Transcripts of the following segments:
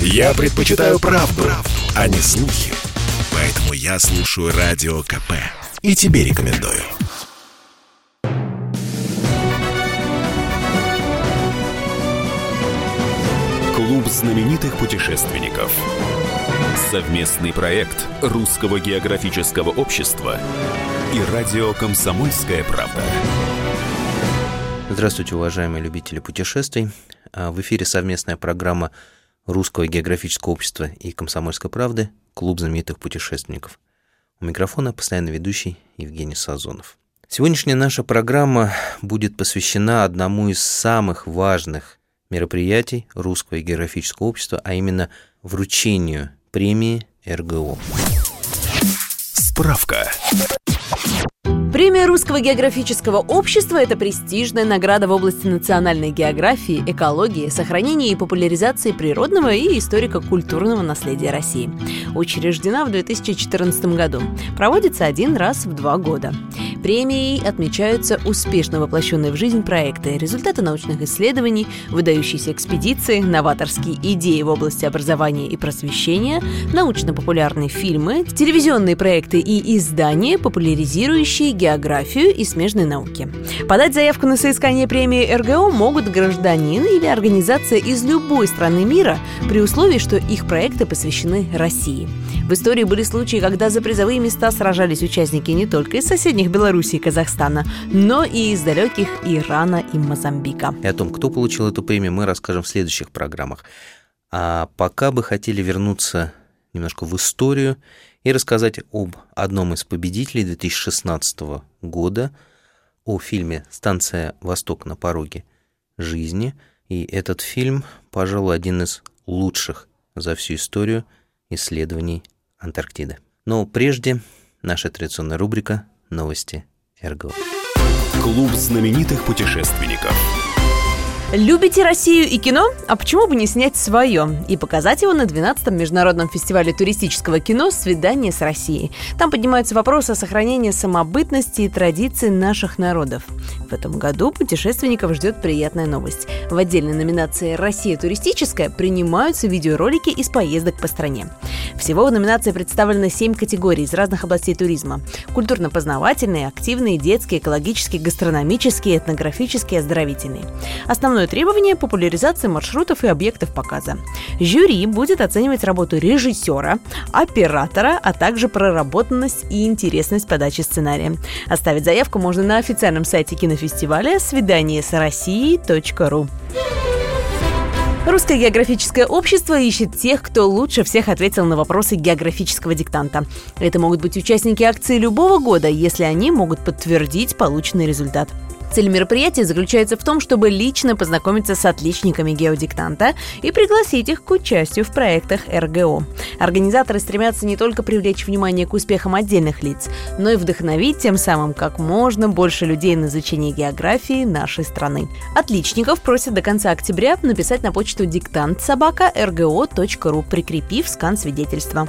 Я предпочитаю правду, правду, а не слухи. Поэтому я слушаю Радио КП. И тебе рекомендую. Клуб знаменитых путешественников. Совместный проект Русского географического общества и радио «Комсомольская правда». Здравствуйте, уважаемые любители путешествий. А, в эфире совместная программа Русского географического общества и «Комсомольской правды» «Клуб знаменитых путешественников». У микрофона постоянно ведущий Евгений Сазонов. Сегодняшняя наша программа будет посвящена одному из самых важных мероприятий Русского географического общества, а именно вручению премии РГО. Справка. Премия Русского географического общества – это престижная награда в области национальной географии, экологии, сохранения и популяризации природного и историко-культурного наследия России. Учреждена в 2014 году. Проводится один раз в два года. Премией отмечаются успешно воплощенные в жизнь проекты, результаты научных исследований, выдающиеся экспедиции, новаторские идеи в области образования и просвещения, научно-популярные фильмы, телевизионные проекты и издания, популяризирующие географию и смежные науки. Подать заявку на соискание премии РГО могут гражданин или организация из любой страны мира при условии, что их проекты посвящены России. В истории были случаи, когда за призовые места сражались участники не только из соседних Беларуси и Казахстана, но и из далеких Ирана и Мозамбика. И о том, кто получил эту премию, мы расскажем в следующих программах. А пока бы хотели вернуться немножко в историю и рассказать об одном из победителей 2016 года, о фильме «Станция Восток на пороге жизни». И этот фильм, пожалуй, один из лучших за всю историю исследований Антарктиды. Но прежде наша традиционная рубрика «Новости РГО». Клуб знаменитых путешественников. Любите Россию и кино? А почему бы не снять свое и показать его на 12-м международном фестивале туристического кино «Свидание с Россией». Там поднимаются вопросы о сохранении самобытности и традиций наших народов. В этом году путешественников ждет приятная новость. В отдельной номинации «Россия туристическая» принимаются видеоролики из поездок по стране. Всего в номинации представлено 7 категорий из разных областей туризма. Культурно-познавательные, активные, детские, экологические, гастрономические, этнографические, оздоровительные. Основное требование – популяризация маршрутов и объектов показа. Жюри будет оценивать работу режиссера, оператора, а также проработанность и интересность подачи сценария. Оставить заявку можно на официальном сайте кинофестиваля свидание с Россией.ру. Русское географическое общество ищет тех, кто лучше всех ответил на вопросы географического диктанта. Это могут быть участники акции любого года, если они могут подтвердить полученный результат. Цель мероприятия заключается в том, чтобы лично познакомиться с отличниками геодиктанта и пригласить их к участию в проектах РГО. Организаторы стремятся не только привлечь внимание к успехам отдельных лиц, но и вдохновить тем самым как можно больше людей на изучение географии нашей страны. Отличников просят до конца октября написать на почту диктант собака рго.ру, прикрепив скан свидетельства.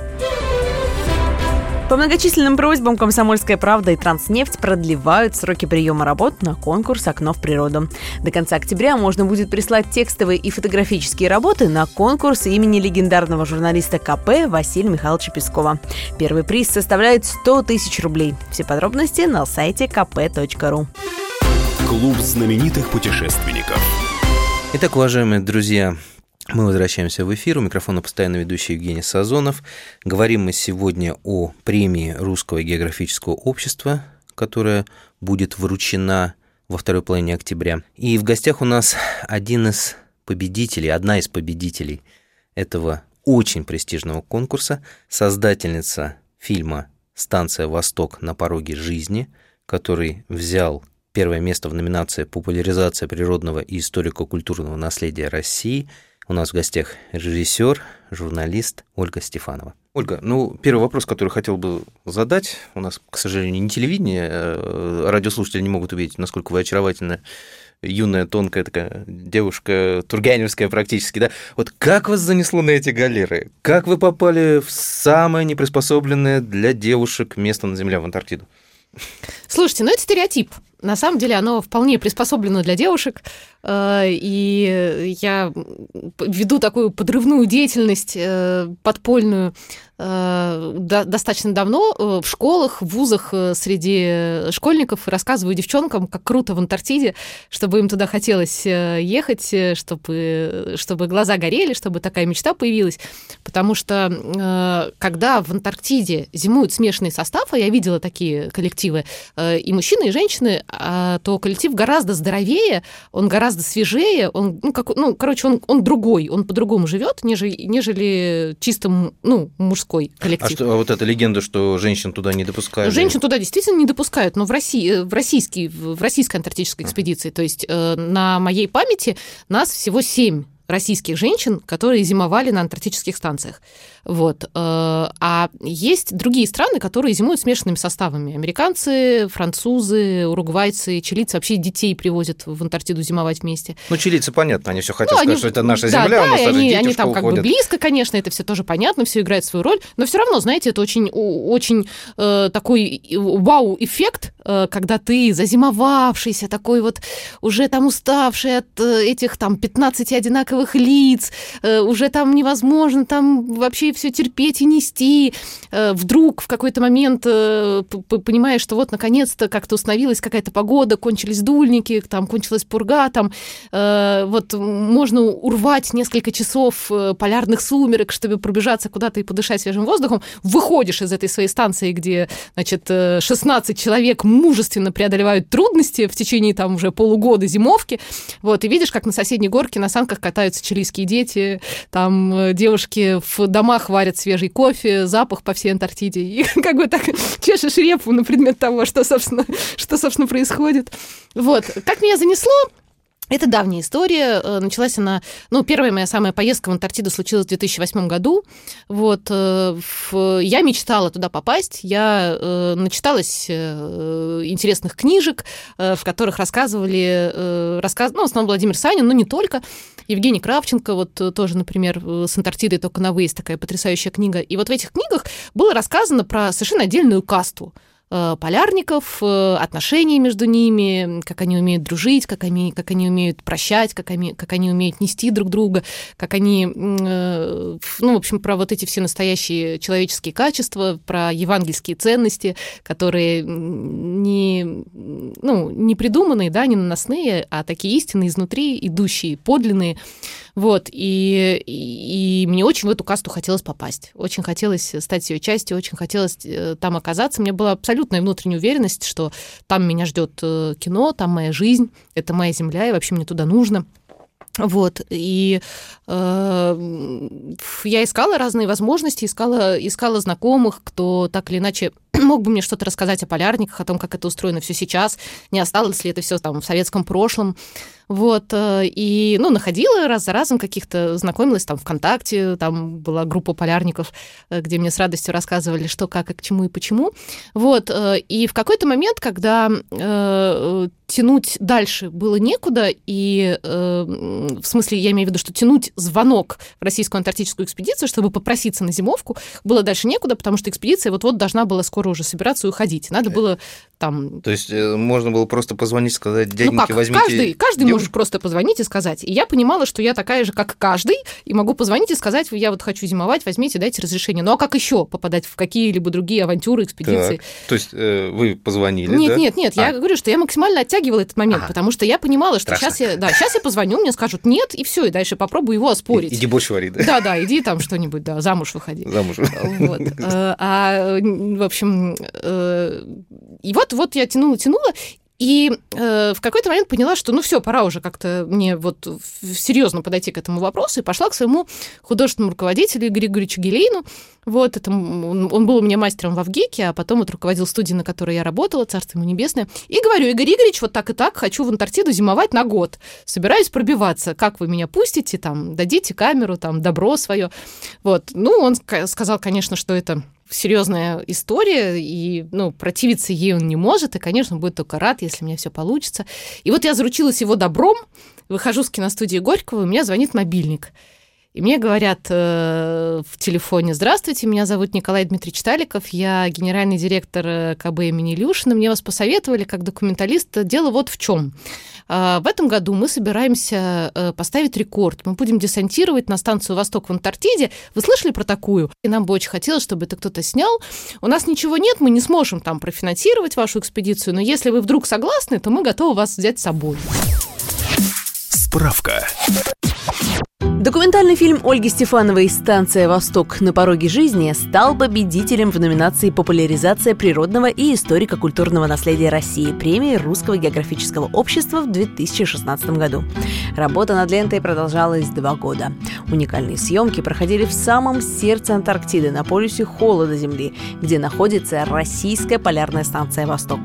По многочисленным просьбам «Комсомольская правда» и «Транснефть» продлевают сроки приема работ на конкурс «Окно в природу». До конца октября можно будет прислать текстовые и фотографические работы на конкурс имени легендарного журналиста КП Василия Михайловича Пескова. Первый приз составляет 100 тысяч рублей. Все подробности на сайте kp.ru. Клуб знаменитых путешественников. Итак, уважаемые друзья, мы возвращаемся в эфир. У микрофона постоянно ведущий Евгений Сазонов. Говорим мы сегодня о премии Русского географического общества, которая будет вручена во второй половине октября. И в гостях у нас один из победителей, одна из победителей этого очень престижного конкурса, создательница фильма «Станция Восток на пороге жизни», который взял первое место в номинации «Популяризация природного и историко-культурного наследия России», у нас в гостях режиссер, журналист Ольга Стефанова. Ольга, ну, первый вопрос, который хотел бы задать, у нас, к сожалению, не телевидение, а радиослушатели не могут увидеть, насколько вы очаровательны, юная, тонкая такая девушка, тургеневская практически, да? Вот как вас занесло на эти галеры? Как вы попали в самое неприспособленное для девушек место на Земле, в Антарктиду? Слушайте, ну это стереотип. На самом деле оно вполне приспособлено для девушек, э, и я веду такую подрывную деятельность э, подпольную достаточно давно э, в школах, в вузах э, среди школьников рассказываю девчонкам, как круто в Антарктиде, чтобы им туда хотелось ехать, чтобы, чтобы глаза горели, чтобы такая мечта появилась. Потому что когда в Антарктиде зимуют смешанный состав, а я видела такие коллективы, и мужчины, и женщины, а, то коллектив гораздо здоровее, он гораздо свежее, он, ну, как, ну короче, он, он другой, он по-другому живет, нежели, нежели чисто ну, мужской мужской коллектив. А, что, а вот эта легенда, что женщин туда не допускают? Женщин туда действительно не допускают, но в России, э, в, российский, в российской антарктической экспедиции, то есть э, на моей памяти нас всего семь российских женщин, которые зимовали на антарктических станциях. Вот. Э, а есть другие страны, которые зимуют смешанными составами. Американцы, французы, уругвайцы, чилийцы вообще детей привозят в Антарктиду зимовать вместе. Ну, чилийцы, понятно, они все хотят ну, сказать, они... что это наша земля, да, у нас они, они там как бы близко, конечно, это все тоже понятно, все играет свою роль, но все равно, знаете, это очень, очень э, такой вау-эффект, э, когда ты зазимовавшийся, такой вот уже там уставший от этих там 15 одинаковых лиц, э, уже там невозможно там вообще все терпеть и нести. Э, вдруг в какой-то момент э, понимаешь, что вот наконец-то как-то установилась какая-то погода, кончились дульники, там кончилась пурга, там э, вот можно урвать несколько часов полярных сумерек, чтобы пробежаться куда-то и подышать свежим воздухом. Выходишь из этой своей станции, где, значит, 16 человек мужественно преодолевают трудности в течение там уже полугода зимовки, вот, и видишь, как на соседней горке на санках катаются чилийские дети, там девушки в домах варят свежий кофе, запах по всей Антарктиде. И как бы так чешешь репу на предмет того, что, собственно, что, собственно, происходит. Вот. Как меня занесло, это давняя история. Э, началась она... Ну, первая моя самая поездка в Антарктиду случилась в 2008 году. Вот. Э, я мечтала туда попасть. Я э, начиталась интересных книжек, в которых рассказывали... Рассказ... Ну, в основном Владимир Санин, но не только. Евгений Кравченко, вот тоже, например, с Антарктидой только на выезд такая потрясающая книга. И вот в этих книгах было рассказано про совершенно отдельную касту – полярников, э, отношения между ними, как они умеют дружить, как они, как они умеют прощать, как они, как они умеют нести друг друга, как они, э, ну, в общем, про вот эти все настоящие человеческие качества, про евангельские ценности, которые не, ну, не придуманные, да, не наносные, а такие истинные изнутри, идущие, подлинные. Вот, и, и, и мне очень в эту касту хотелось попасть. Очень хотелось стать ее частью, очень хотелось э, там оказаться. Мне была абсолютная внутренняя уверенность, что там меня ждет э, кино, там моя жизнь, это моя земля, и вообще мне туда нужно. Вот, и э, я искала разные возможности, искала, искала знакомых, кто так или иначе мог бы мне что-то рассказать о полярниках, о том, как это устроено все сейчас, не осталось ли это все там в советском прошлом. Вот, э, и, ну, находила раз за разом каких-то, знакомилась там ВКонтакте, там была группа полярников, э, где мне с радостью рассказывали, что, как и к чему и почему. Вот, э, и в какой-то момент, когда э, тянуть дальше было некуда, и э, в смысле, я имею в виду, что тянуть звонок в российскую антарктическую экспедицию, чтобы попроситься на зимовку, было дальше некуда, потому что экспедиция вот-вот должна была скоро уже собираться и уходить. Надо было там... То есть можно было просто позвонить, сказать, дяденьки, ну как, возьмите... Каждый, каждый можешь просто позвонить и сказать. И я понимала, что я такая же, как каждый, и могу позвонить и сказать, я вот хочу зимовать, возьмите, дайте разрешение. Ну а как еще попадать в какие-либо другие авантюры, экспедиции? Так. То есть э, вы позвонили, Нет, да? нет, нет, а. я говорю, что я максимально оттягивала этот момент, ага. потому что я понимала, что сейчас я, да, сейчас я позвоню, мне скажут нет, и все, и дальше попробую его оспорить. Иди борщ вари, да? Да, да, иди там что-нибудь, да, замуж выходи. Замуж. Вот. Э, а, в общем, э, и вот, вот я тянула, тянула, и э, в какой-то момент поняла, что ну все, пора уже как-то мне вот серьезно подойти к этому вопросу, и пошла к своему художественному руководителю Игорю Игоревичу Гелейну. Вот, это, он, он был у меня мастером в Авгике, а потом вот руководил студией, на которой я работала, царство ему небесное. И говорю, Игорь Игоревич, вот так и так, хочу в Антарктиду зимовать на год. Собираюсь пробиваться. Как вы меня пустите, там, дадите камеру, там, добро свое. Вот. Ну, он сказал, конечно, что это серьезная история, и ну, противиться ей он не может, и, конечно, будет только рад, если у меня все получится. И вот я заручилась его добром, выхожу с киностудии Горького, и у меня звонит мобильник. И мне говорят э, в телефоне, здравствуйте, меня зовут Николай Дмитриевич Таликов, я генеральный директор э, КБ имени Илюшина, мне вас посоветовали как документалист, дело вот в чем. А, в этом году мы собираемся э, поставить рекорд. Мы будем десантировать на станцию «Восток» в Антарктиде. Вы слышали про такую? И нам бы очень хотелось, чтобы это кто-то снял. У нас ничего нет, мы не сможем там профинансировать вашу экспедицию, но если вы вдруг согласны, то мы готовы вас взять с собой. Справка. Документальный фильм Ольги Стефановой «Станция Восток. На пороге жизни» стал победителем в номинации «Популяризация природного и историко-культурного наследия России» премии Русского географического общества в 2016 году. Работа над лентой продолжалась два года. Уникальные съемки проходили в самом сердце Антарктиды, на полюсе холода Земли, где находится российская полярная станция «Восток».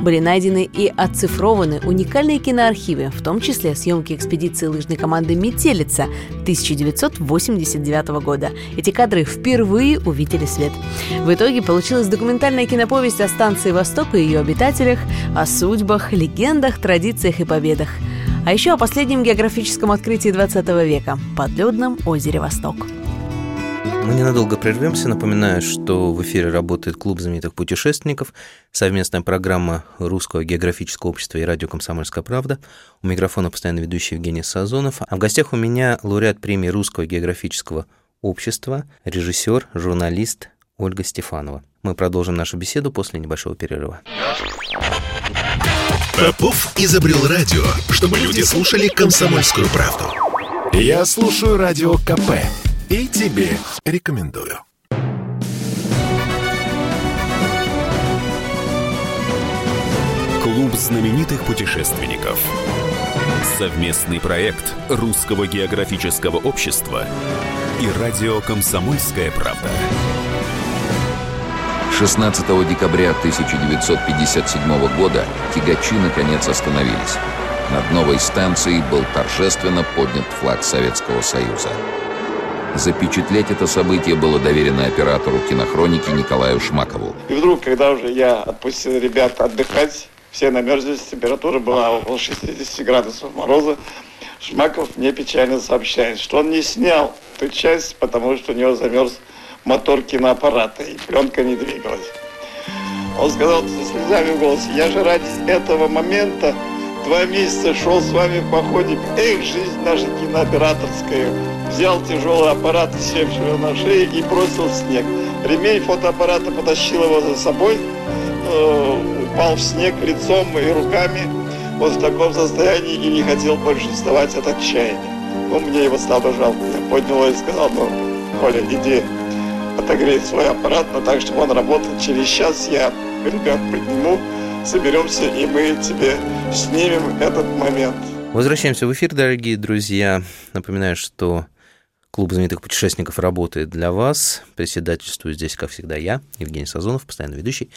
Были найдены и оцифрованы уникальные киноархивы, в том числе съемки экспедиции лыжной команды «Метелица» 1989 года. Эти кадры впервые увидели свет. В итоге получилась документальная киноповесть о станции «Восток» и ее обитателях, о судьбах, легендах, традициях и победах. А еще о последнем географическом открытии 20 века – подледном озере «Восток». Мы ненадолго прервемся. Напоминаю, что в эфире работает клуб знаменитых путешественников, совместная программа Русского географического общества и радио «Комсомольская правда». У микрофона постоянно ведущий Евгений Сазонов. А в гостях у меня лауреат премии Русского географического общества, режиссер, журналист Ольга Стефанова. Мы продолжим нашу беседу после небольшого перерыва. Попов изобрел радио, чтобы люди слушали комсомольскую правду. Я слушаю радио КП и тебе рекомендую. Клуб знаменитых путешественников. Совместный проект Русского географического общества и радио «Комсомольская правда». 16 декабря 1957 года тягачи наконец остановились. Над новой станцией был торжественно поднят флаг Советского Союза. Запечатлеть это событие было доверено оператору кинохроники Николаю Шмакову. И вдруг, когда уже я отпустил ребят отдыхать, все намерзлись, температура была около 60 градусов мороза, Шмаков мне печально сообщает, что он не снял эту часть, потому что у него замерз мотор киноаппарата, и пленка не двигалась. Он сказал со слезами в голосе, я же ради этого момента два месяца шел с вами в походе. Эх, жизнь наша кинооператорская. Взял тяжелый аппарат, севшего на шее, и бросил в снег. Ремень фотоаппарата потащил его за собой, э, упал в снег лицом и руками. Вот в таком состоянии и не хотел больше вставать от отчаяния. Ну, мне его стало жалко. Я поднял и сказал, ну, Коля, иди отогрей свой аппарат, но так, чтобы он работал. Через час я ребят подниму, соберемся, и мы тебе снимем этот момент. Возвращаемся в эфир, дорогие друзья. Напоминаю, что Клуб знаменитых путешественников работает для вас. Председательствую здесь, как всегда, я, Евгений Сазонов, постоянно ведущий.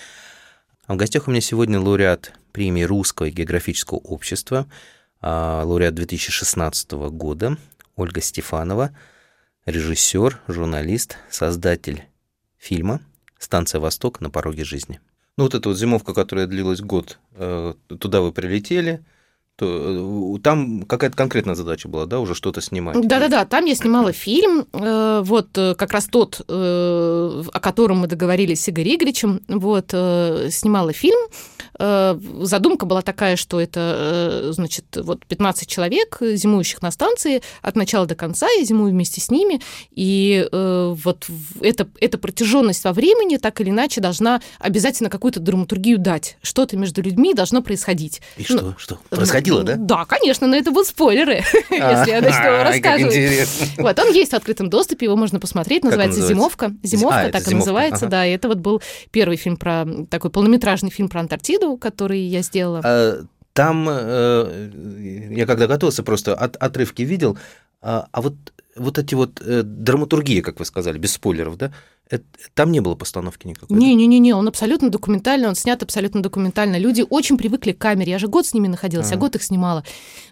А в гостях у меня сегодня лауреат премии Русского географического общества, а, лауреат 2016 года Ольга Стефанова, режиссер, журналист, создатель фильма «Станция Восток на пороге жизни». Ну, вот эта вот зимовка, которая длилась год, э, туда вы прилетели, то э, там какая-то конкретная задача была, да, уже что-то снимать? Да-да-да, там я снимала фильм, э, вот как раз тот, о котором мы договорились с Игорем Игоревичем, вот, снимала фильм, задумка была такая, что это, э, значит, вот 15 человек, зимующих на станции от начала до конца, я зимую вместе с ними, и э, вот эта, эта протяженность во времени так или иначе должна обязательно какую-то драматургию дать. Что-то между людьми должно происходить. И что? Ну, что? Происходило, да? Да, конечно, но это будут спойлеры, если я начну рассказывать. Вот, он есть в открытом доступе, его можно посмотреть, называется «Зимовка». «Зимовка», так и называется, да, это вот был первый фильм про, такой полнометражный фильм про Антарктиду, который я сделала? А, там э, я когда готовился, просто от, отрывки видел, а, а вот, вот эти вот э, драматургии, как вы сказали, без спойлеров, да, это, там не было постановки никакой? Не-не-не, он абсолютно документальный, он снят абсолютно документально. Люди очень привыкли к камере. Я же год с ними находилась, а. я год их снимала.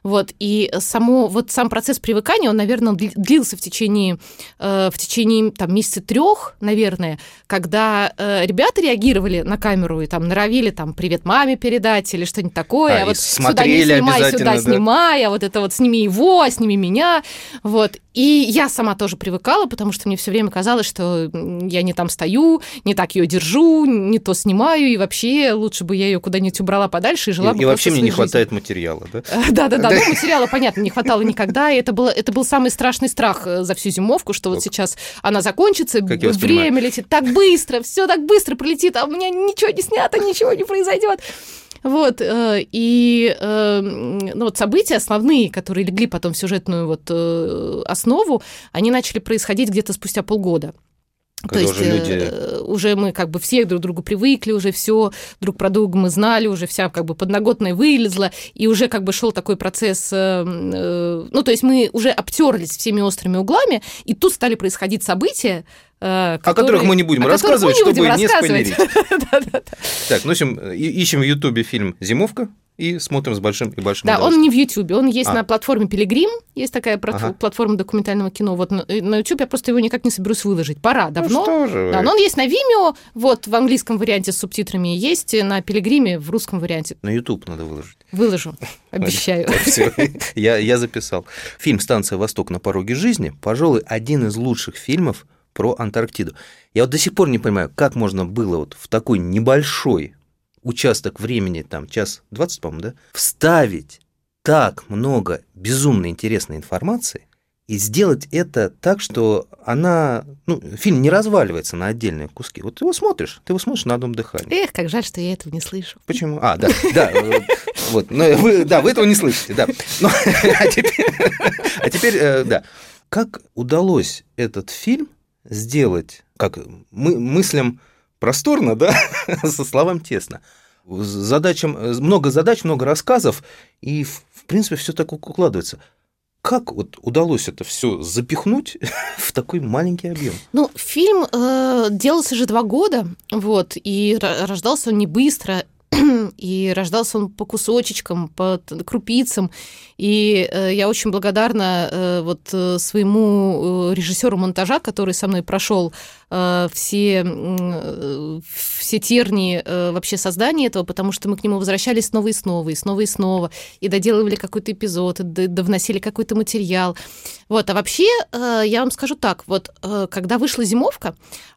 Вот, и само, вот сам процесс привыкания, он, наверное, длился в течение, э, в течение там, месяца трех, наверное, когда э, ребята реагировали на камеру и там норовили там «привет маме» передать или что-нибудь такое. А, а вот сюда не снимай, сюда да. снимай, а вот это вот сними его, а сними меня. Вот. И я сама тоже привыкала, потому что мне все время казалось, что я не там стою, не так ее держу, не то снимаю, и вообще лучше бы я ее куда-нибудь убрала подальше и жила и, бы И вообще мне не жизнью. хватает материала, да? Да-да-да, ну, материала, понятно, не хватало никогда, и это, было, это был самый страшный страх э, за всю зимовку, что вот сейчас она закончится, время летит так быстро, все так быстро пролетит, а у меня ничего не снято, ничего не произойдет. Вот, э, и э, ну, вот события основные, которые легли потом в сюжетную вот э, основу, они начали происходить где-то спустя полгода. Когда То есть уже люди- э, уже мы как бы все друг к другу привыкли, уже все друг про друга мы знали, уже вся как бы подноготная вылезла, и уже как бы шел такой процесс, э, э, ну то есть мы уже обтерлись всеми острыми углами, и тут стали происходить события, э, О которых мы не будем рассказывать, чтобы будем не рассказывать. спойлерить. Так, ну, ищем в Ютубе фильм «Зимовка» и смотрим с большим и большим Да, он не в Ютубе, он есть А. на платформе Пилигрим, есть такая Ага. платформа документального кино. Вот на, на Ютубе я просто его никак не соберусь выложить. Пора, давно. Ну что же. Да, но он есть на Vimeo, вот в английском варианте с субтитрами, есть на Пилигриме в русском варианте. На YouTube надо выложить. Выложу, обещаю. Все, я, я записал. Фильм «Станция Восток на пороге жизни», пожалуй, один из лучших фильмов про Антарктиду. Я вот до сих пор не понимаю, как можно было вот в такой небольшой участок времени, там, час 20, по-моему, да, вставить так много безумно интересной информации и сделать это так, что она, ну, фильм не разваливается на отдельные куски. Вот ты его смотришь, ты его смотришь на одном дыхании. Эх, как жаль, что я этого не слышу. Почему? А, да, да, э, вот, ну, вы, да, вы этого не слышите, да. Но, а теперь, а теперь, э, да, как удалось этот фильм сделать, как мы мыслям просторно, да, со словам тесно. Задачам, много задач, много рассказов, и, в, в принципе, все так укладывается. Как вот удалось это все запихнуть в такой маленький объем? Ну, фильм э, делался же два года, вот, и ро- рождался он не быстро, и рождался он по кусочечкам, по крупицам. И э, я очень благодарна э, вот э, своему режиссеру монтажа, который со мной прошел все, все тернии вообще создания этого, потому что мы к нему возвращались снова и снова, и снова и снова, и доделывали какой-то эпизод, и довносили какой-то материал. Вот, а вообще, я вам скажу так, вот, когда вышла зимовка,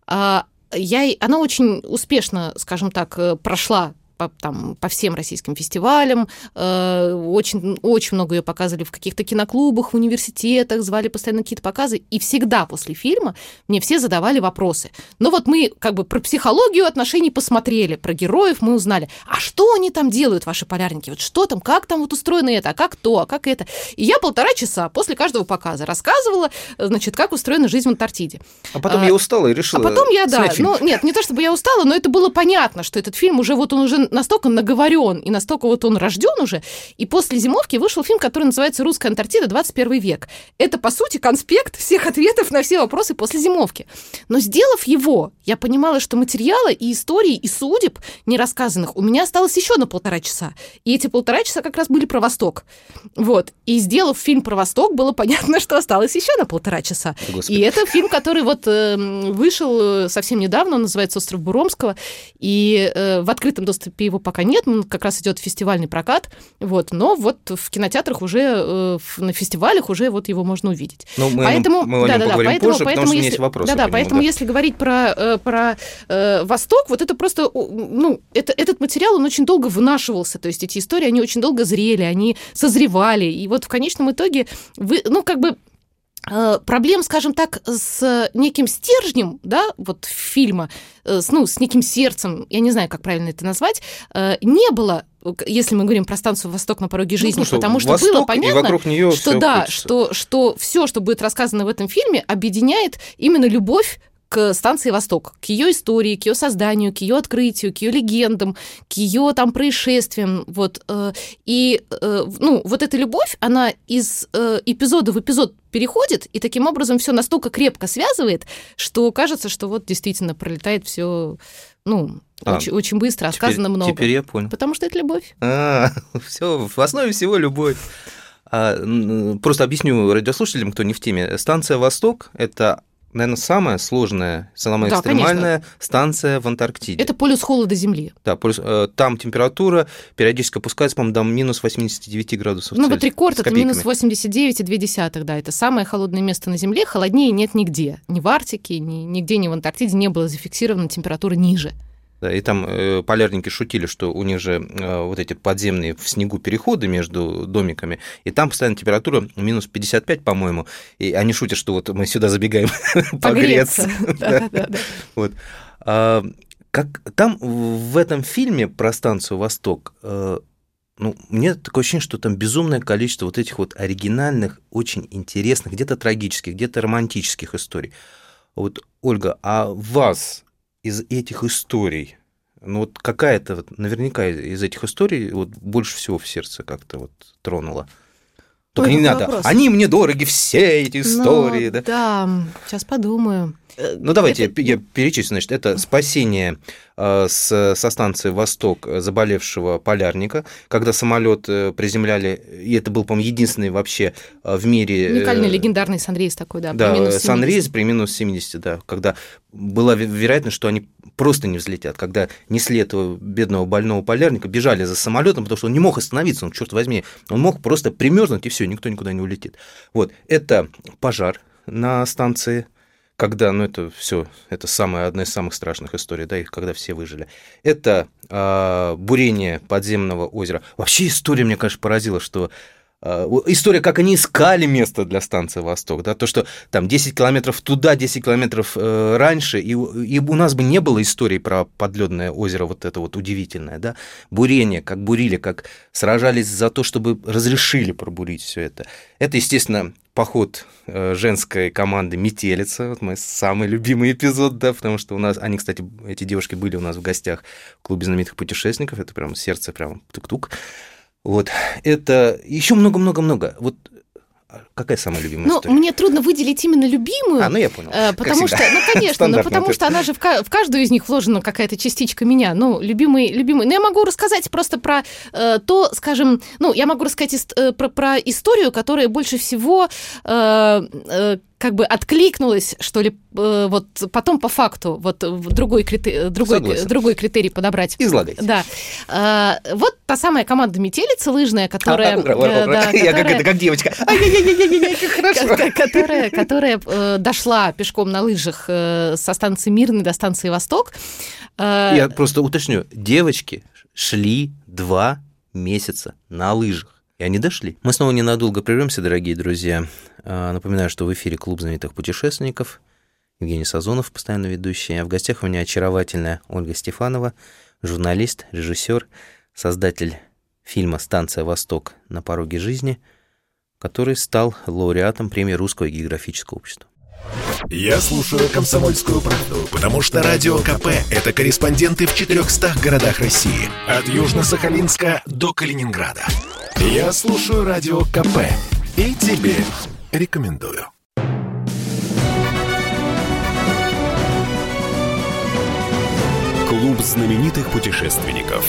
я, она очень успешно, скажем так, прошла по, там, по всем российским фестивалям. Э, очень, очень много ее показывали в каких-то киноклубах, в университетах, звали постоянно какие-то показы. И всегда после фильма мне все задавали вопросы. Но вот мы как бы про психологию отношений посмотрели, про героев мы узнали. А что они там делают, ваши полярники? Вот что там, как там вот устроено это, а как то, а как это? И я полтора часа после каждого показа рассказывала, э, значит, как устроена жизнь в Антарктиде. А потом А, я устала и решила А потом я, да, фильм. ну, нет, не то чтобы я устала, но это было понятно, что этот фильм уже, вот он уже настолько наговорен и настолько вот он рожден уже. И после «Зимовки» вышел фильм, который называется «Русская Антарктида. 21 век». Это, по сути, конспект всех ответов на все вопросы после «Зимовки». Но сделав его, я понимала, что материала и истории, и судеб нерассказанных у меня осталось еще на полтора часа. И эти полтора часа как раз были про Восток. Вот. И сделав фильм про Восток, было понятно, что осталось еще на полтора часа. Господи. И это фильм, который вот э, вышел совсем недавно, он называется «Остров Буромского», и э, в открытом доступе его пока нет, он как раз идет фестивальный прокат, вот, но вот в кинотеатрах уже, э, на фестивалях уже вот его можно увидеть. Ну, мы, поэтому, мы да, да, да, поэтому, позже, поэтому если, есть вопросы да, да, нему, поэтому да. если говорить про, э, про э, Восток, вот это просто, ну, это, этот материал, он очень долго вынашивался, то есть эти истории, они очень долго зрели, они созревали, и вот в конечном итоге, вы, ну, как бы проблем, скажем так, с неким стержнем, да, вот фильма, э, с, ну, с неким сердцем, я не знаю, как правильно это назвать, э, не было, э, если мы говорим про станцию «Восток на пороге жизни», Ну, что потому что Восток, было понятно, что да, что, что все, что будет рассказано в этом фильме, объединяет именно любовь к станции Восток, к ее истории, к ее созданию, к ее открытию, к ее легендам, к ее там происшествиям, вот э, и э, ну вот эта любовь, она из э, эпизода в эпизод переходит и таким образом все настолько крепко связывает, что кажется, что вот действительно пролетает все, ну А, очень, очень быстро, а Теперь- сказано много, Теперь я понял. потому что это любовь. А, все, в основе всего любовь. А, просто объясню радиослушателям, кто не в теме. Станция «Восток» — это наверное, самая сложная, самая да, экстремальная конечно. станция в Антарктиде. Это полюс холода Земли. Да, полюс, э, там температура периодически опускается, по-моему, до минус 89 градусов Ну, вот рекорд это минус 89,2, да, это самое холодное место на Земле, холоднее нет нигде. Ни в Арктике, ни, нигде, ни в Антарктиде не было зафиксировано температура ниже. И там э, полярники шутили, что у них же э, вот эти подземные в снегу переходы между домиками, и там постоянно температура минус 55, по-моему, и они шутят, что вот мы сюда забегаем погреться. Вот. А, как там в этом фильме про станцию Восток э, ну, мне такое ощущение, что там безумное количество вот этих вот оригинальных, очень интересных, где-то трагических, где-то романтических историй. Вот, Ольга, а вас из этих историй, ну вот какая-то, вот, наверняка из этих историй вот больше всего в сердце как-то вот тронула? Только Ой, не надо. Вопрос. Они мне дороги, все эти ну истории. Ну, да? да, сейчас подумаю. Ну, давайте это... я перечислю. Значит, это спасение э, с, со станции «Восток» заболевшего полярника, когда самолет э, приземляли, и это был, по-моему, единственный вообще э, в мире... Уникальный, легендарный санрейс такой, да, Да, при санрейс при минус 70, да, когда была вероятность, что они просто не взлетят, когда несли этого бедного больного полярника, бежали за самолетом, потому что он не мог остановиться, он, черт возьми, он мог просто примерзнуть, и все, никто никуда не улетит. Вот, это пожар на станции когда, ну это все, это самая, одна из самых страшных историй, да, их когда все выжили. Это э, бурение подземного озера. Вообще история, мне, конечно, поразила, что э, История, как они искали место для станции «Восток», да, то, что там 10 километров туда, 10 километров э, раньше, и, и у нас бы не было истории про подледное озеро вот это вот удивительное, да, бурение, как бурили, как сражались за то, чтобы разрешили пробурить все это. Это, естественно, поход э, женской команды «Метелица». Вот мой самый любимый эпизод, да, потому что у нас... Они, кстати, эти девушки были у нас в гостях в клубе знаменитых путешественников. Это прям сердце прям тук-тук. Вот. Это еще много-много-много. Вот Какая самая любимая ну, история? мне трудно выделить именно любимую. А, ну я понял. Э, потому что, ну, конечно, ну, потому что она же в, в каждую из них вложена какая-то частичка меня. Ну, любимый, любимый. Но я могу рассказать просто про э, то, скажем, ну, я могу рассказать э, про, про историю, которая больше всего э, э, как бы откликнулась, что ли, э, вот потом по факту, вот другой, критерий, другой, другой критерий подобрать. Излагайте. Да. А, вот та самая команда метелицы лыжная, которая... Я как это, как девочка. Которая, которая э, дошла пешком на лыжах э, со станции Мирной до станции Восток. Я просто уточню. Девочки шли два месяца на лыжах. И они дошли. Мы снова ненадолго прервемся, дорогие друзья. А, напоминаю, что в эфире клуб знаменитых путешественников. Евгений Сазонов, постоянно ведущий. А в гостях у меня очаровательная Ольга Стефанова, журналист, режиссер, создатель фильма «Станция Восток. На пороге жизни», который стал лауреатом премии Русского географического общества. Я слушаю «Комсомольскую правду», потому что «Радио КП» — это корреспонденты в 400 городах России. От Южно-Сахалинска до Калининграда. Я слушаю «Радио КП» и тебе рекомендую. Клуб знаменитых путешественников.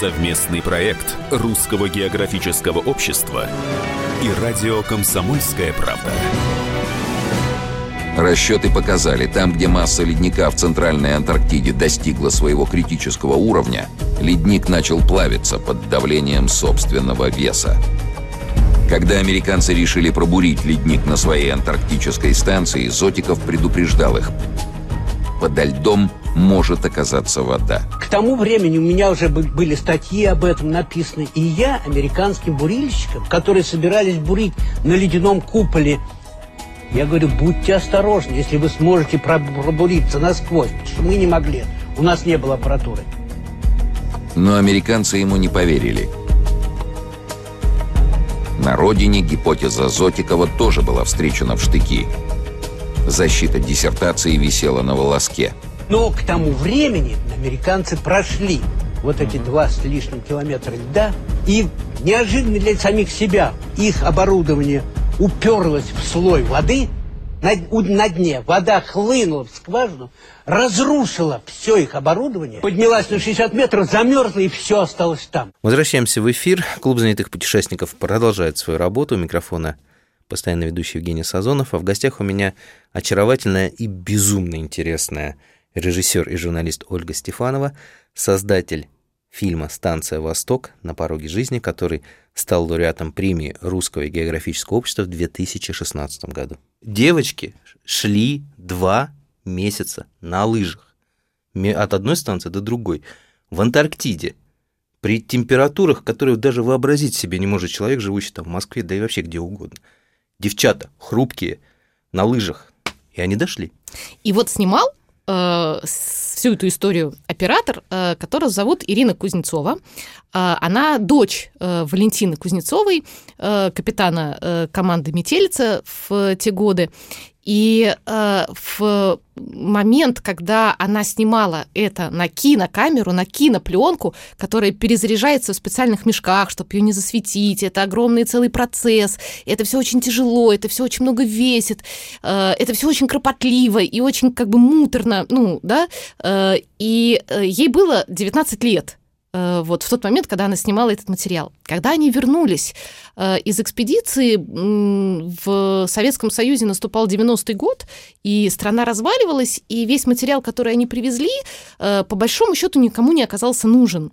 Совместный проект Русского географического общества и радио «Комсомольская правда». Расчеты показали, там, где масса ледника в Центральной Антарктиде достигла своего критического уровня, ледник начал плавиться под давлением собственного веса. Когда американцы решили пробурить ледник на своей антарктической станции, Зотиков предупреждал их. Подо льдом может оказаться вода. К тому времени у меня уже были статьи об этом написаны. И я американским бурильщикам, которые собирались бурить на ледяном куполе, я говорю, будьте осторожны, если вы сможете пробуриться насквозь, потому что мы не могли. У нас не было аппаратуры. Но американцы ему не поверили. На родине гипотеза Зотикова тоже была встречена в штыки. Защита диссертации висела на волоске. Но к тому времени американцы прошли вот эти два с лишним километра льда, и неожиданно для самих себя их оборудование уперлось в слой воды, на, на дне вода хлынула в скважину, разрушила все их оборудование, поднялась на 60 метров, замерзла и все осталось там. Возвращаемся в эфир. Клуб знаменитых путешественников продолжает свою работу. У микрофона постоянно ведущий Евгений Сазонов, а в гостях у меня очаровательная и безумно интересная режиссер и журналист Ольга Стефанова, создатель фильма «Станция Восток. На пороге жизни», который стал лауреатом премии Русского географического общества в 2016 году. Девочки шли два месяца на лыжах от одной станции до другой в Антарктиде при температурах, которые даже вообразить себе не может человек, живущий там в Москве, да и вообще где угодно. Девчата хрупкие на лыжах, и они дошли. И вот снимал э, всю эту историю оператор, э, которого зовут Ирина Кузнецова. Э, она дочь э, Валентины Кузнецовой, э, капитана э, команды «Метелица» в те годы. И э, в момент, когда она снимала это на кинокамеру, на кинопленку, которая перезаряжается в специальных мешках, чтобы ее не засветить, это огромный целый процесс, это все очень тяжело, это все очень много весит, э, это все очень кропотливо и очень как бы муторно, ну, да, э, и э, ей было 19 лет. Э, вот в тот момент, когда она снимала этот материал. Когда они вернулись э, из экспедиции, в Советском Союзе наступал 90-й год, и страна разваливалась, и весь материал, который они привезли, э, по большому счету никому не оказался нужен.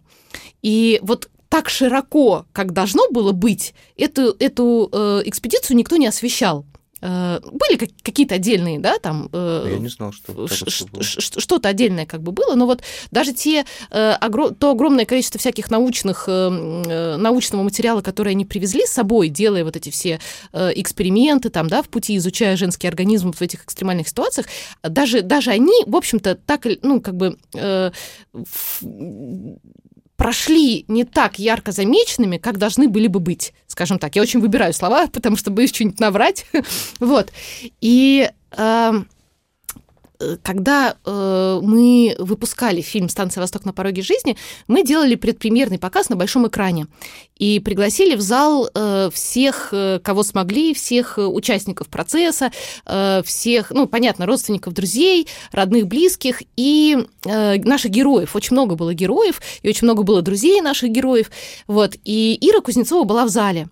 И вот так широко, как должно было быть, эту, эту экспедицию никто не освещал. Э, были какие-то отдельные, да, там... Э, Я не знал, что что-то отдельное как бы было, но вот даже те, э, то огромное количество всяких научных, научного материала, который они привезли с собой, делая вот эти все эксперименты там, да, в пути, изучая женский организм в этих экстремальных ситуациях, даже, даже они, в общем-то, так, ну, как бы прошли не так ярко замеченными, как должны были бы быть, скажем так. Я очень выбираю слова, потому что боюсь что-нибудь наврать. вот. И Э, когда э, мы выпускали фильм «Станция Восток на пороге жизни», мы делали предпремьерный показ на большом экране и пригласили в зал э, всех, э, кого смогли, всех участников процесса, э, всех, ну, понятно, родственников, друзей, родных, близких и э, наших героев. Очень много было героев, и очень много было друзей наших героев. Вот. И Ира Кузнецова была в зале.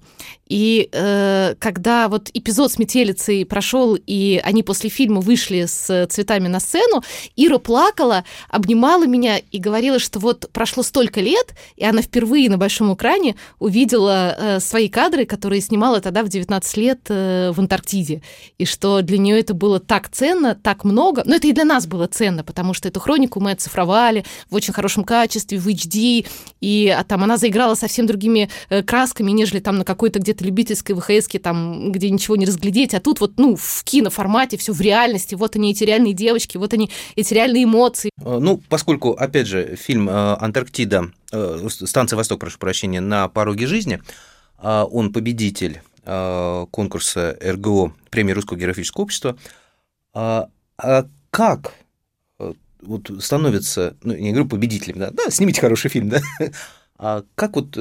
И э, когда вот эпизод с метелицей прошел, и они после фильма вышли с цветами на сцену, Ира плакала, обнимала меня и говорила, что вот прошло столько лет, и она впервые на большом экране увидела э, свои кадры, которые снимала тогда в 19 лет э, в Антарктиде. И что для нее это было так ценно, так много. Но это и для нас было ценно, потому что эту хронику мы оцифровали в очень хорошем качестве, в HD, и а там она заиграла совсем другими э, красками, нежели там на какой-то где где-то любительской ВХС, там, где ничего не разглядеть, а тут вот, ну, в киноформате, все в реальности, вот они, эти реальные девочки, вот они, эти реальные эмоции. Э, ну, поскольку, опять же, фильм э, «Антарктида», э, «Станция Восток», прошу прощения, «На пороге жизни», он победитель конкурса РГО, премии Русского географического общества. А как вот становится, ну, не говорю победителем, да, да, снимите хороший фильм, да, а как вот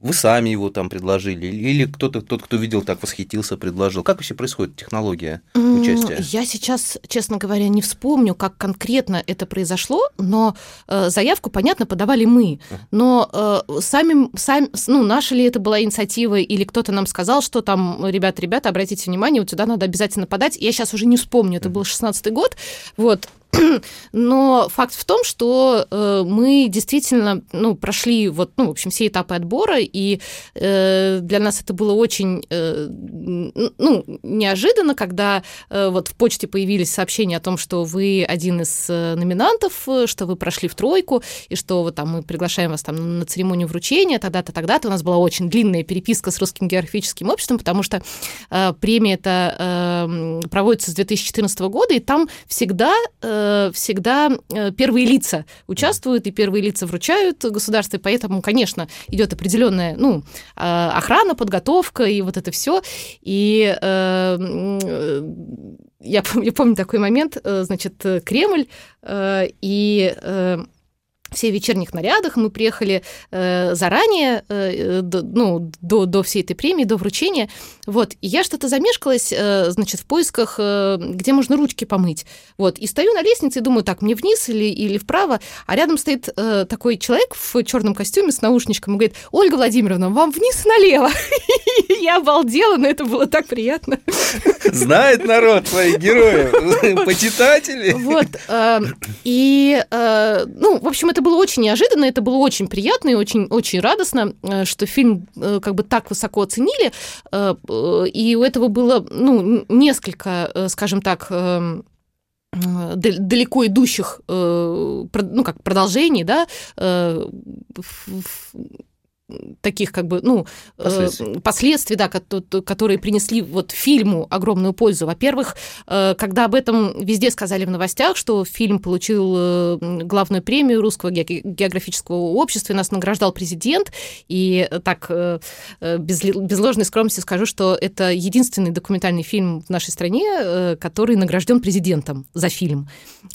вы сами его там предложили, или кто-то, тот, кто видел, так восхитился, предложил? Как вообще происходит технология участия? Я сейчас, честно говоря, не вспомню, как конкретно это произошло, но э, заявку, понятно, подавали мы. Но э, сами, сами, ну, наша ли это была инициатива, или кто-то нам сказал, что там, ребята, ребята, обратите внимание, вот сюда надо обязательно подать. Я сейчас уже не вспомню, это был 16-й год, вот, но факт в том, что э, мы действительно ну, прошли вот, ну, в общем, все этапы отбора, и э, для нас это было очень э, ну, неожиданно, когда э, вот в почте появились сообщения о том, что вы один из э, номинантов, э, что вы прошли в тройку, и что вот, там, мы приглашаем вас там, на церемонию вручения, тогда-то, тогда-то. У нас была очень длинная переписка с Русским географическим обществом, потому что э, премия это э, проводится с 2014 года, и там всегда э, Э, всегда э, первые лица участвуют, и первые лица вручают государство, и поэтому, конечно, идет определенная ну, а, охрана, подготовка и вот это все. И э, я, я помню такой момент, значит, Кремль и все в вечерних нарядах, мы приехали э, заранее, э, до, ну, до, до всей этой премии, до вручения, вот, и я что-то замешкалась, э, значит, в поисках, э, где можно ручки помыть, вот, и стою на лестнице и думаю, так, мне вниз или, или вправо, а рядом стоит э, такой человек в черном костюме с наушничком и говорит, Ольга Владимировна, вам вниз и налево. Я обалдела, но это было так приятно. Знает народ твоих героев, почитатели. Вот, э, и, э, ну, в общем, это это было очень неожиданно, это было очень приятно и очень, очень радостно, э, что фильм э, как бы так высоко оценили, э, и у этого было, ну, несколько, скажем так, далеко идущих, ну, как продолжений, да, таких как бы, ну, э, последствий, последствий да, которые принесли вот фильму огромную пользу. Во-первых, э, когда об этом везде сказали в новостях, что фильм получил э, главную премию Русского географического общества, и нас награждал президент, и так без, без ложной скромности скажу, что это единственный документальный фильм в нашей стране, который награжден президентом за фильм.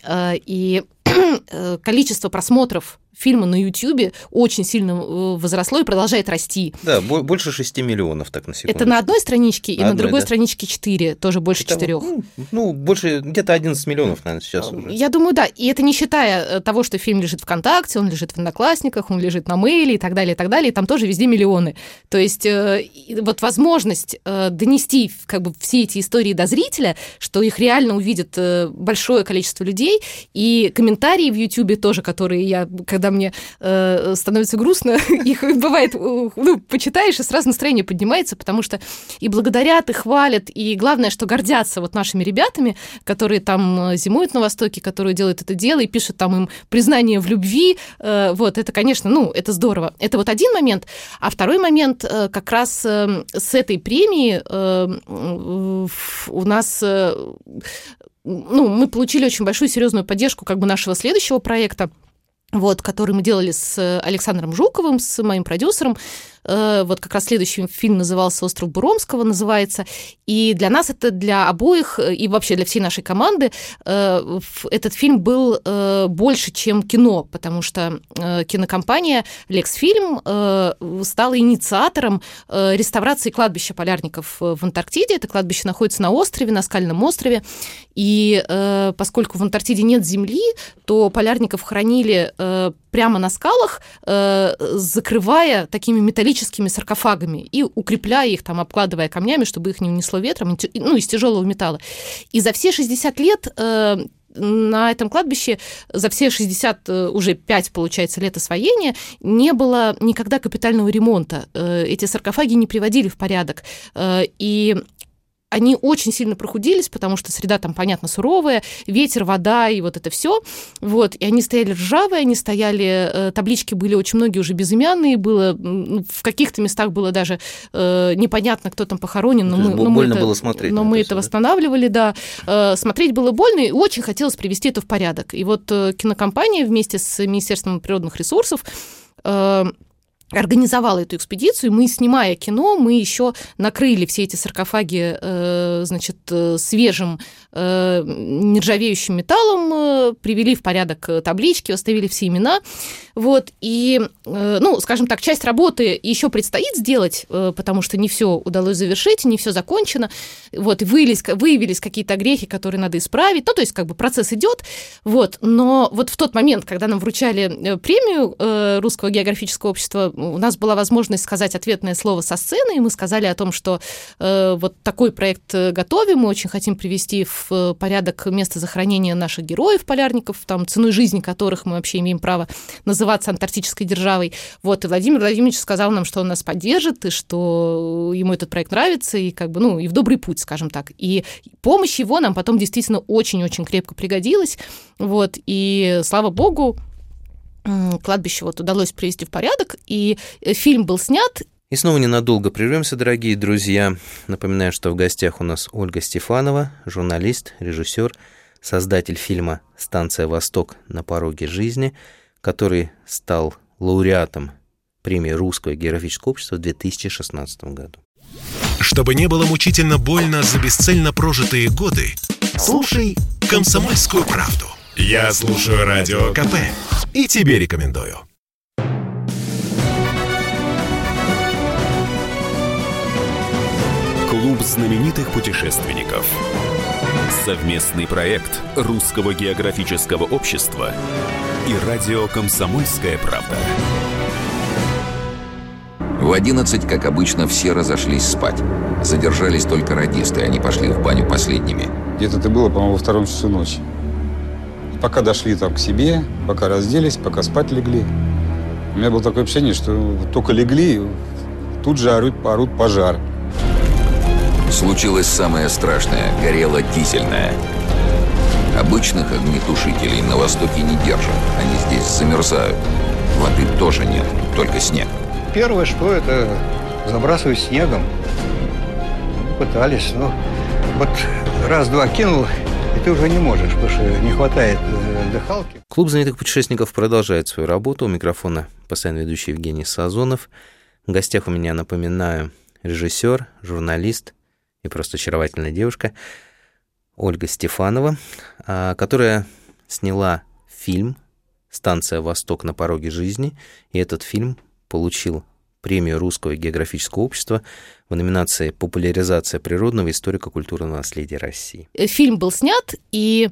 И количество просмотров фильма на YouTube очень сильно э, возросло и продолжает расти. Да, больше 6 миллионов, так на секунду. Это на одной страничке, и на, на другой да. страничке 4, тоже больше это, 4. Ну, ну, больше, где-то 11 миллионов, наверное, сейчас уже. Я думаю, да. И это не считая э, того, что фильм лежит ВКонтакте, он лежит в Одноклассниках, он лежит на мейле и так далее, и так далее, и там тоже везде миллионы. То есть э, вот возможность донести как бы все эти истории до зрителя, что их реально увидит большое количество людей, и комментарии в YouTube тоже, которые я, когда когда мне э, становится грустно, их бывает, ну, почитаешь, и сразу настроение поднимается, потому что и благодарят, и хвалят, и главное, что гордятся вот нашими ребятами, которые там э, зимуют на Востоке, которые делают это дело и пишут там им признание в любви. Э, вот, это, конечно, ну, это здорово. Это вот один момент. А второй момент э, как раз э, с этой премии э, у нас э, ну, мы получили очень большую серьезную поддержку как бы нашего следующего проекта вот, который мы делали с Александром Жуковым, с моим продюсером. Э, вот как раз следующий фильм назывался «Остров Буромского» называется. И для нас это, для обоих, э, и вообще для всей нашей команды, э, этот фильм был больше, чем кино, потому что кинокомпания «Лексфильм» стала инициатором реставрации кладбища полярников в Антарктиде. Это кладбище находится на острове, на скальном острове. И поскольку в Антарктиде нет земли, то полярников хранили прямо на скалах, закрывая такими металлическими металлическими саркофагами и укрепляя их, там, обкладывая камнями, чтобы их не унесло ветром, ну, из тяжелого металла. И за все 60 лет э, на этом кладбище за все 60, э, уже 5, получается, лет освоения не было никогда капитального ремонта. Э, эти саркофаги не приводили в порядок. И они очень сильно прохудились, потому что среда там, понятно, суровая, ветер, вода и вот это все. Вот, и они стояли ржавые, они стояли, э, таблички были очень многие уже безымянные, было, в каких-то местах было даже э, непонятно, кто там похоронен, но, мы, но мы это, было смотреть. Но мы это, восстанавливали, да. Э, смотреть было больно, и очень хотелось привести это в порядок. И вот э, кинокомпания вместе с Министерством природных ресурсов э, организовала эту экспедицию. Мы, снимая кино, мы еще накрыли все эти саркофаги, э, значит, э, свежим нержавеющим металлом, привели в порядок таблички, оставили все имена. Вот, и, ну, скажем так, часть работы еще предстоит сделать, потому что не все удалось завершить, не все закончено. Вот, и выявились, выявились какие-то грехи, которые надо исправить. Ну, то есть, как бы процесс идет. Вот, но вот в тот момент, когда нам вручали премию Русского географического общества, у нас была возможность сказать ответное слово со сцены, и мы сказали о том, что э, вот такой проект э, готовим, мы очень хотим привести в э, порядок место захоронения наших героев, полярников, там, ценой жизни которых мы вообще имеем право называться антарктической державой. Вот, и Владимир Владимирович сказал нам, что он нас поддержит, и что ему этот проект нравится, и как бы, ну, и в добрый путь, скажем так. И помощь его нам потом действительно очень-очень крепко пригодилась. Вот, и слава богу, кладбище вот удалось привести в порядок, и э, фильм был снят. И снова ненадолго прервемся, дорогие друзья. Напоминаю, что в гостях у нас Ольга Стефанова, журналист, режиссер, создатель фильма «Станция Восток. На пороге жизни», который стал лауреатом премии Русского географического общества в 2016 году. Чтобы не было мучительно больно за бесцельно прожитые годы, слушай «Комсомольскую правду». Я слушаю Радио КП И тебе рекомендую. Знаменитых путешественников. Совместный проект Русского географического общества и радио «Комсомольская правда». В 11, как обычно, все разошлись спать. Задержались только радисты, они пошли в баню последними. Где-то это было, по-моему, во втором часу ночи. Пока дошли там к себе, пока разделись, пока спать легли. У меня было такое ощущение, что только легли, тут же орут, орут пожар. Случилось самое страшное. Горела дизельная. Обычных огнетушителей на Востоке не держат. Они здесь замерзают. Воды тоже нет, только снег. Первое, что это забрасывать снегом. Пытались, но вот раз-два кинул, и ты уже не можешь, потому что не хватает э, дыхалки. Клуб знаменитых путешественников продолжает свою работу. У микрофона постоянно ведущий Евгений Сазонов. В гостях у меня, напоминаю, режиссер, журналист и просто очаровательная девушка Ольга Стефанова, а, которая сняла фильм «Станция Восток на пороге жизни», и этот фильм получил премию Русского географического общества в номинации «Популяризация природного историко-культурного наследия России». Фильм был снят, и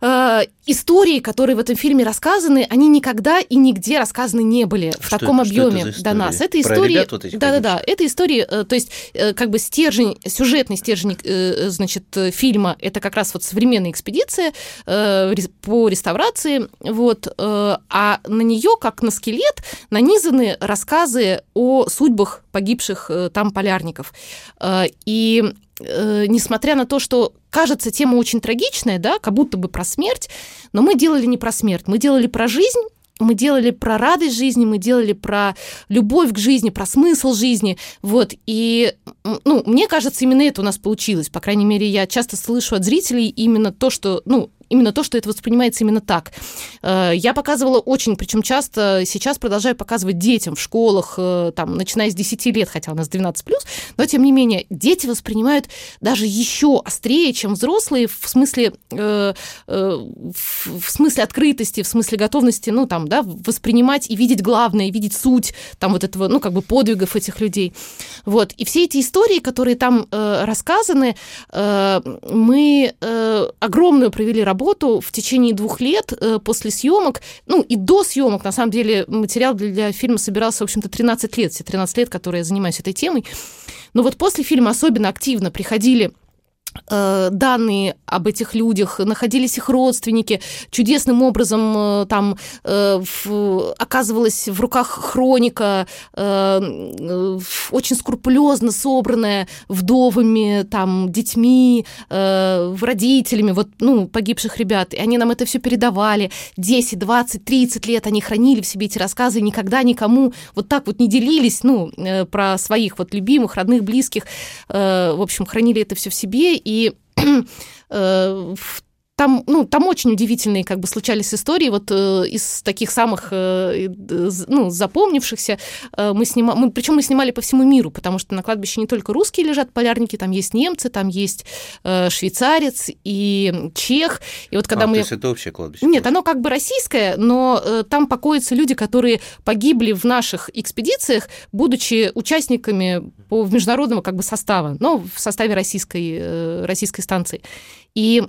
э, истории, которые в этом фильме рассказаны, они никогда и нигде рассказаны не были в Что таком это- объеме до нас. Это истории, вот этих да, да, да, это истории, э, то есть э, как бы стержень, сюжетный стержень, э, значит, э, фильма, это как раз вот современная экспедиция э, по реставрации, вот, э, а на нее как на скелет нанизаны рассказы о судьбах погибших э, там полярников. Э, И э, несмотря на то, что кажется тема очень трагичная, да, как будто бы про смерть, но мы делали не про смерть, мы делали про жизнь, мы делали про радость жизни, мы делали про любовь к жизни, про смысл жизни, вот, и, ну, мне кажется, именно это у нас получилось, по крайней мере, я часто слышу от зрителей именно то, что, ну, именно то, что это воспринимается именно так. Э, Я показывала очень, причем часто сейчас продолжаю показывать детям в школах, э, там, начиная с 10 лет, хотя у нас 12+, но тем не менее, дети воспринимают даже еще острее, чем взрослые, в смысле, э, в, смысле открытости, в смысле готовности, ну, там, да, воспринимать и видеть главное, и видеть суть, там, вот этого, ну, как бы подвигов этих людей. Вот. И все эти истории, которые там э, рассказаны, мы огромную провели работу в течение двух лет э, после съемок, ну, и до съемок, на самом деле, материал для, фильма собирался, в общем-то, 13 лет, все 13 лет, которые я занимаюсь этой темой. Но вот после фильма особенно активно приходили данные об этих людях, находились их родственники, чудесным образом э, там э, в- оказывалась в руках хроника, э, э, очень скрупулезно собранная вдовами, там, детьми, э, родителями, вот, ну, погибших ребят, и они нам это все передавали, 10, 20, 30 лет они хранили в себе эти рассказы, никогда никому вот так вот не делились, ну, э, про своих вот любимых, родных, близких, э, в общем, хранили это все в себе, и э, в- там, ну, там очень удивительные как бы случались истории. Вот э, из таких самых, э, э, ну, запомнившихся э, мы снимали, мы, причем мы снимали по всему миру, потому что на кладбище не только русские лежат полярники, там есть немцы, там есть э, швейцарец и чех. И вот когда А, мы... То есть это общее кладбище? Нет, оно как бы российское, но э, там покоятся люди, которые погибли в наших экспедициях, будучи участниками по международного как бы состава, но в составе российской, э, российской станции. И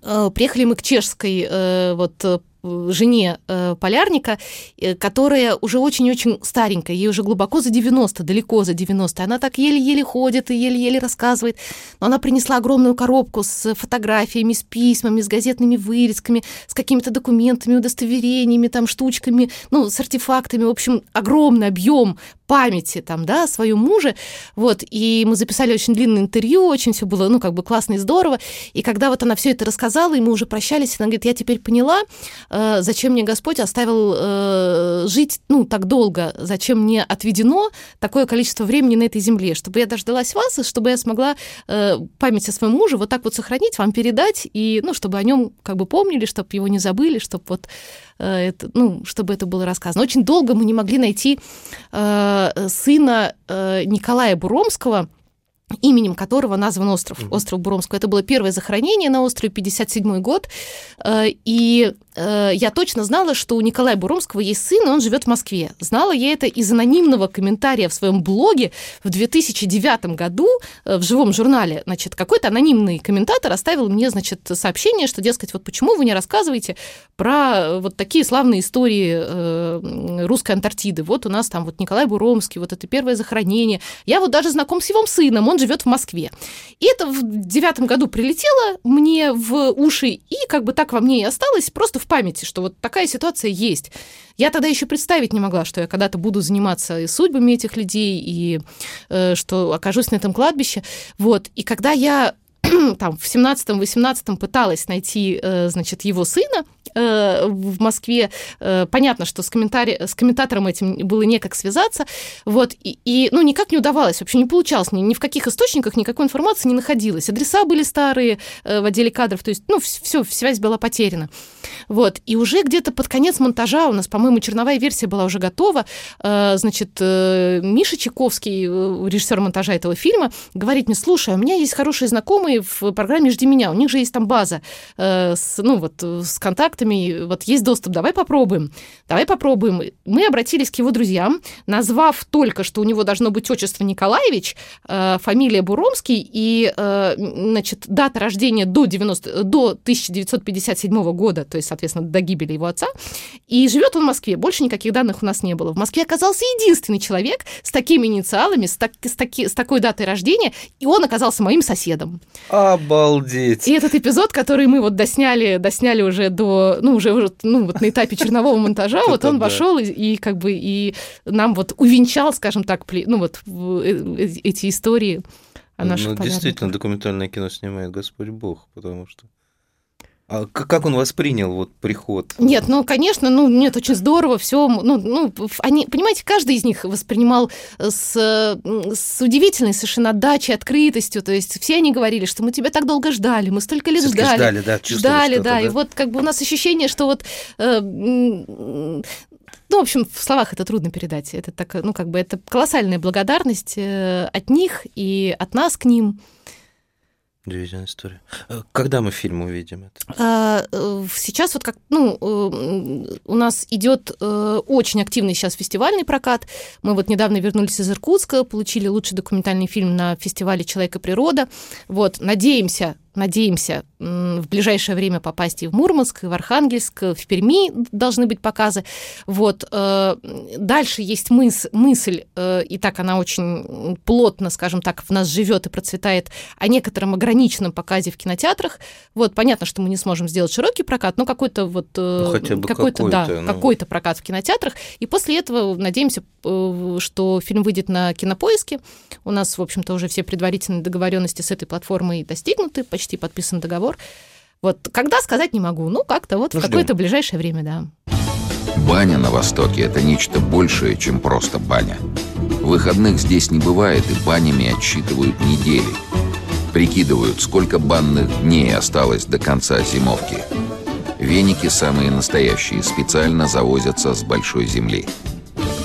приехали мы к чешской э, вот э, жене э, полярника, э, которая уже очень-очень старенькая, ей уже глубоко за 90, далеко за 90. Она так еле-еле ходит и еле-еле рассказывает. Но она принесла огромную коробку с фотографиями, с письмами, с газетными вырезками, с какими-то документами, удостоверениями, там, штучками, ну, с артефактами. В общем, огромный объем памяти там, да, о своем муже. Вот, и мы записали очень длинное интервью, очень все было, ну, как бы классно и здорово. И когда вот она все это рассказала, и мы уже прощались, она говорит, я теперь поняла, э, зачем мне Господь оставил э, жить, ну, так долго, зачем мне отведено такое количество времени на этой земле, чтобы я дождалась вас, и чтобы я смогла э, память о своем муже вот так вот сохранить, вам передать, и, ну, чтобы о нем как бы помнили, чтобы его не забыли, чтобы вот это, ну, чтобы это было рассказано. Очень долго мы не могли найти э, сына э, Николая Буромского, именем которого назван остров, остров Буромского. Это было первое захоронение на острове, 57 год. Э, и э, я точно знала, что у Николая Буромского есть сын, и он живет в Москве. Знала я это из анонимного комментария в своем блоге в 2009 году э, в живом журнале. Значит, какой-то анонимный комментатор оставил мне, значит, сообщение, что, дескать, вот почему вы не рассказываете про вот такие славные истории русской Антарктиды. Вот у нас там вот Николай Буромский, вот это первое захоронение. Я вот даже знаком с его сыном, он живет в Москве. И это в девятом году прилетело мне в уши, и как бы так во мне и осталось, просто в памяти, что вот такая ситуация есть. Я тогда еще представить не могла, что я когда-то буду заниматься судьбами этих людей, и э, что окажусь на этом кладбище. Вот. И когда я там в 17-18 пыталась найти, э, значит, его сына э, в Москве. Э, понятно, что с, комментари... с комментатором этим было некак связаться. Вот, и, и, ну, никак не удавалось, вообще не получалось. Ни, ни в каких источниках никакой информации не находилось. Адреса были старые в отделе кадров, то есть, ну, все, связь была потеряна. Вот, и уже где-то под конец монтажа у нас, по-моему, черновая версия была уже готова. Значит, Миша Чайковский, режиссер монтажа этого фильма, говорит мне, слушай, у меня есть хорошие знакомые в программе «Жди меня». У них же есть там база э, с, ну, вот, с контактами, вот есть доступ, давай попробуем. Давай попробуем. Мы обратились к его друзьям, назвав только, что у него должно быть отчество Николаевич, э, фамилия Буромский и, э, значит, дата рождения до, 90, до 1957 года, то есть, соответственно, до гибели его отца. И живет он в Москве. Больше никаких данных у нас не было. В Москве оказался единственный человек с такими инициалами, с, так, с, таки, с такой датой рождения, и он оказался моим соседом. Обалдеть. И этот эпизод, который мы вот досняли, досняли уже до, ну, уже, ну, вот на этапе чернового монтажа, вот он вошел и как бы и нам вот увенчал, скажем так, ну, вот э, эти истории. Ну, действительно, документальное кино снимает Господь Бог, потому что а как он воспринял вот приход? Нет, ну, конечно, ну, нет, очень здорово, все, ну, ну, они, понимаете, каждый из них воспринимал с, с удивительной совершенно отдачей, открытостью, то есть все они говорили, что мы тебя так долго ждали, мы столько лет ждали. ждали, да, ждали, да, да, и вот как бы у нас ощущение, что вот э, ну, в общем, в словах это трудно передать. Это так, ну, как бы это колоссальная благодарность э, от них и от нас к ним. Удивительная история. Э, когда мы фильм увидим это? А, э, сейчас вот как, ну, э, у нас идет очень активный сейчас фестивальный прокат. Мы вот недавно вернулись из Иркутска, получили лучший документальный фильм на фестивале «Человек и природа». Вот, надеемся, надеемся в ближайшее время попасть и в Мурманск, и в Архангельск, в Перми должны быть показы. Вот. Э, дальше есть мыс, мысль, э, и так она очень плотно, скажем так, в нас живет и процветает, о некотором ограниченном показе в кинотеатрах. Вот, понятно, что мы не сможем сделать широкий прокат, но какой-то вот... Э, ну, хотя бы какой-то, да, ну... какой-то прокат в кинотеатрах. И после этого надеемся, что фильм выйдет на кинопоиске. У нас, в общем-то, уже все предварительные договоренности с этой платформой достигнуты, почти почти подписан договор. Вот когда сказать не могу, ну как-то вот ну, в какое-то ближайшее время, да. Баня на Востоке – это нечто большее, чем просто баня. Выходных здесь не бывает, и банями отсчитывают недели. Прикидывают, сколько банных дней осталось до конца зимовки. Веники самые настоящие, специально завозятся с большой земли.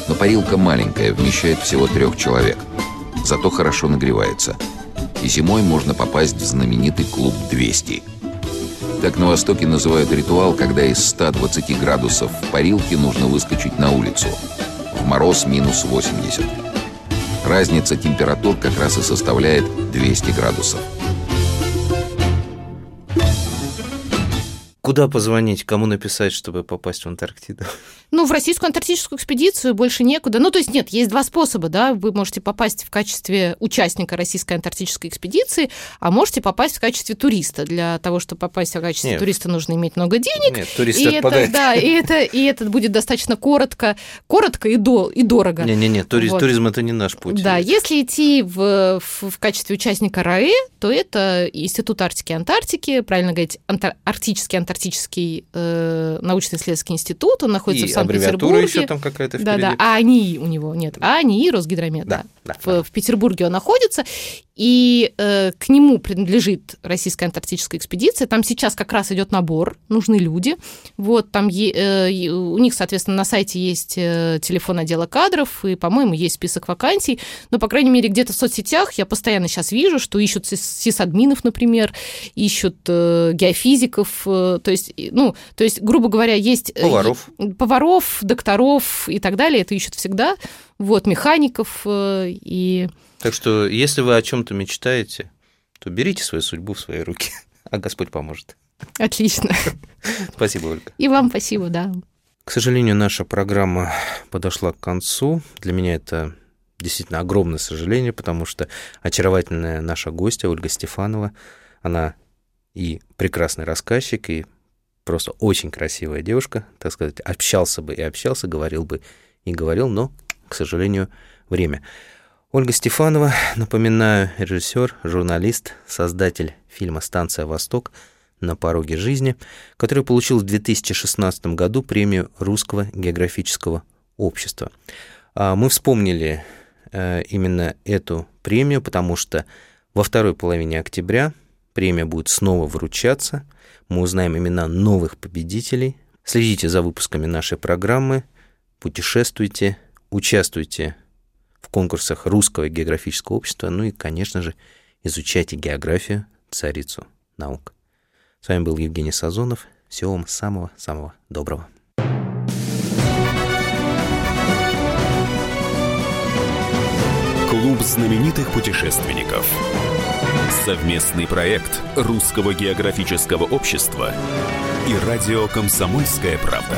Но парилка маленькая, вмещает всего трех человек. Зато хорошо нагревается – и зимой можно попасть в знаменитый клуб 200. Так на Востоке называют ритуал, когда из 120 градусов в парилке нужно выскочить на улицу. В мороз минус 80. Разница температур как раз и составляет 200 градусов. Куда позвонить, кому написать, чтобы попасть в Антарктиду? Ну, в российскую антарктическую экспедицию больше некуда. Ну, то есть нет, есть два способа, да. Вы можете попасть в качестве участника российской антарктической экспедиции, а можете попасть в качестве туриста. Для того, чтобы попасть в качестве нет. туриста, нужно иметь много денег. Нет, турист и это, да, и это, и это будет достаточно коротко, коротко и, до, и дорого. Не-не-не, туриз, вот. туризм это не наш путь. Да, если идти в, в, в качестве участника РАЭ, то это Институт Арктики и Антарктики, правильно говорить, антар, Арктический антарктический э, научно-исследовательский институт, он находится и в Санкт-Петербурге. еще там какая-то впереди. Да, да, а они у него нет, а они и Росгидромет, да. да. да в, да. в Петербурге он находится. И э, к нему принадлежит российская антарктическая экспедиция. Там сейчас как раз идет набор, нужны люди. Вот там э, у них, соответственно, на сайте есть э, телефон отдела кадров, и, по-моему, есть список вакансий. Но, по крайней мере, где-то в соцсетях я постоянно сейчас вижу, что ищут сисадминов, например, ищут э, геофизиков. Э, то есть, ну, то есть, грубо говоря, есть... Э, поваров. Поваров, докторов и так далее. Это ищут всегда. Вот, механиков э, и... Так что, если вы о чем-то мечтаете, то берите свою судьбу в свои руки, а Господь поможет. Отлично. Спасибо, Ольга. И вам спасибо, да. К сожалению, наша программа подошла к концу. Для меня это действительно огромное сожаление, потому что очаровательная наша гостья Ольга Стефанова, она и прекрасный рассказчик, и просто очень красивая девушка, так сказать, общался бы и общался, говорил бы и говорил, но, к сожалению, время. Ольга Стефанова, напоминаю, режиссер, журналист, создатель фильма «Станция Восток» на пороге жизни, который получил в 2016 году премию Русского географического общества. А мы вспомнили э, именно эту премию, потому что во второй половине октября премия будет снова вручаться. Мы узнаем имена новых победителей. Следите за выпусками нашей программы, путешествуйте, участвуйте в конкурсах Русского географического общества, ну и, конечно же, изучайте географию, царицу наук. С вами был Евгений Сазонов. Всего вам самого-самого доброго. Клуб знаменитых путешественников. Совместный проект Русского географического общества и радио «Комсомольская правда».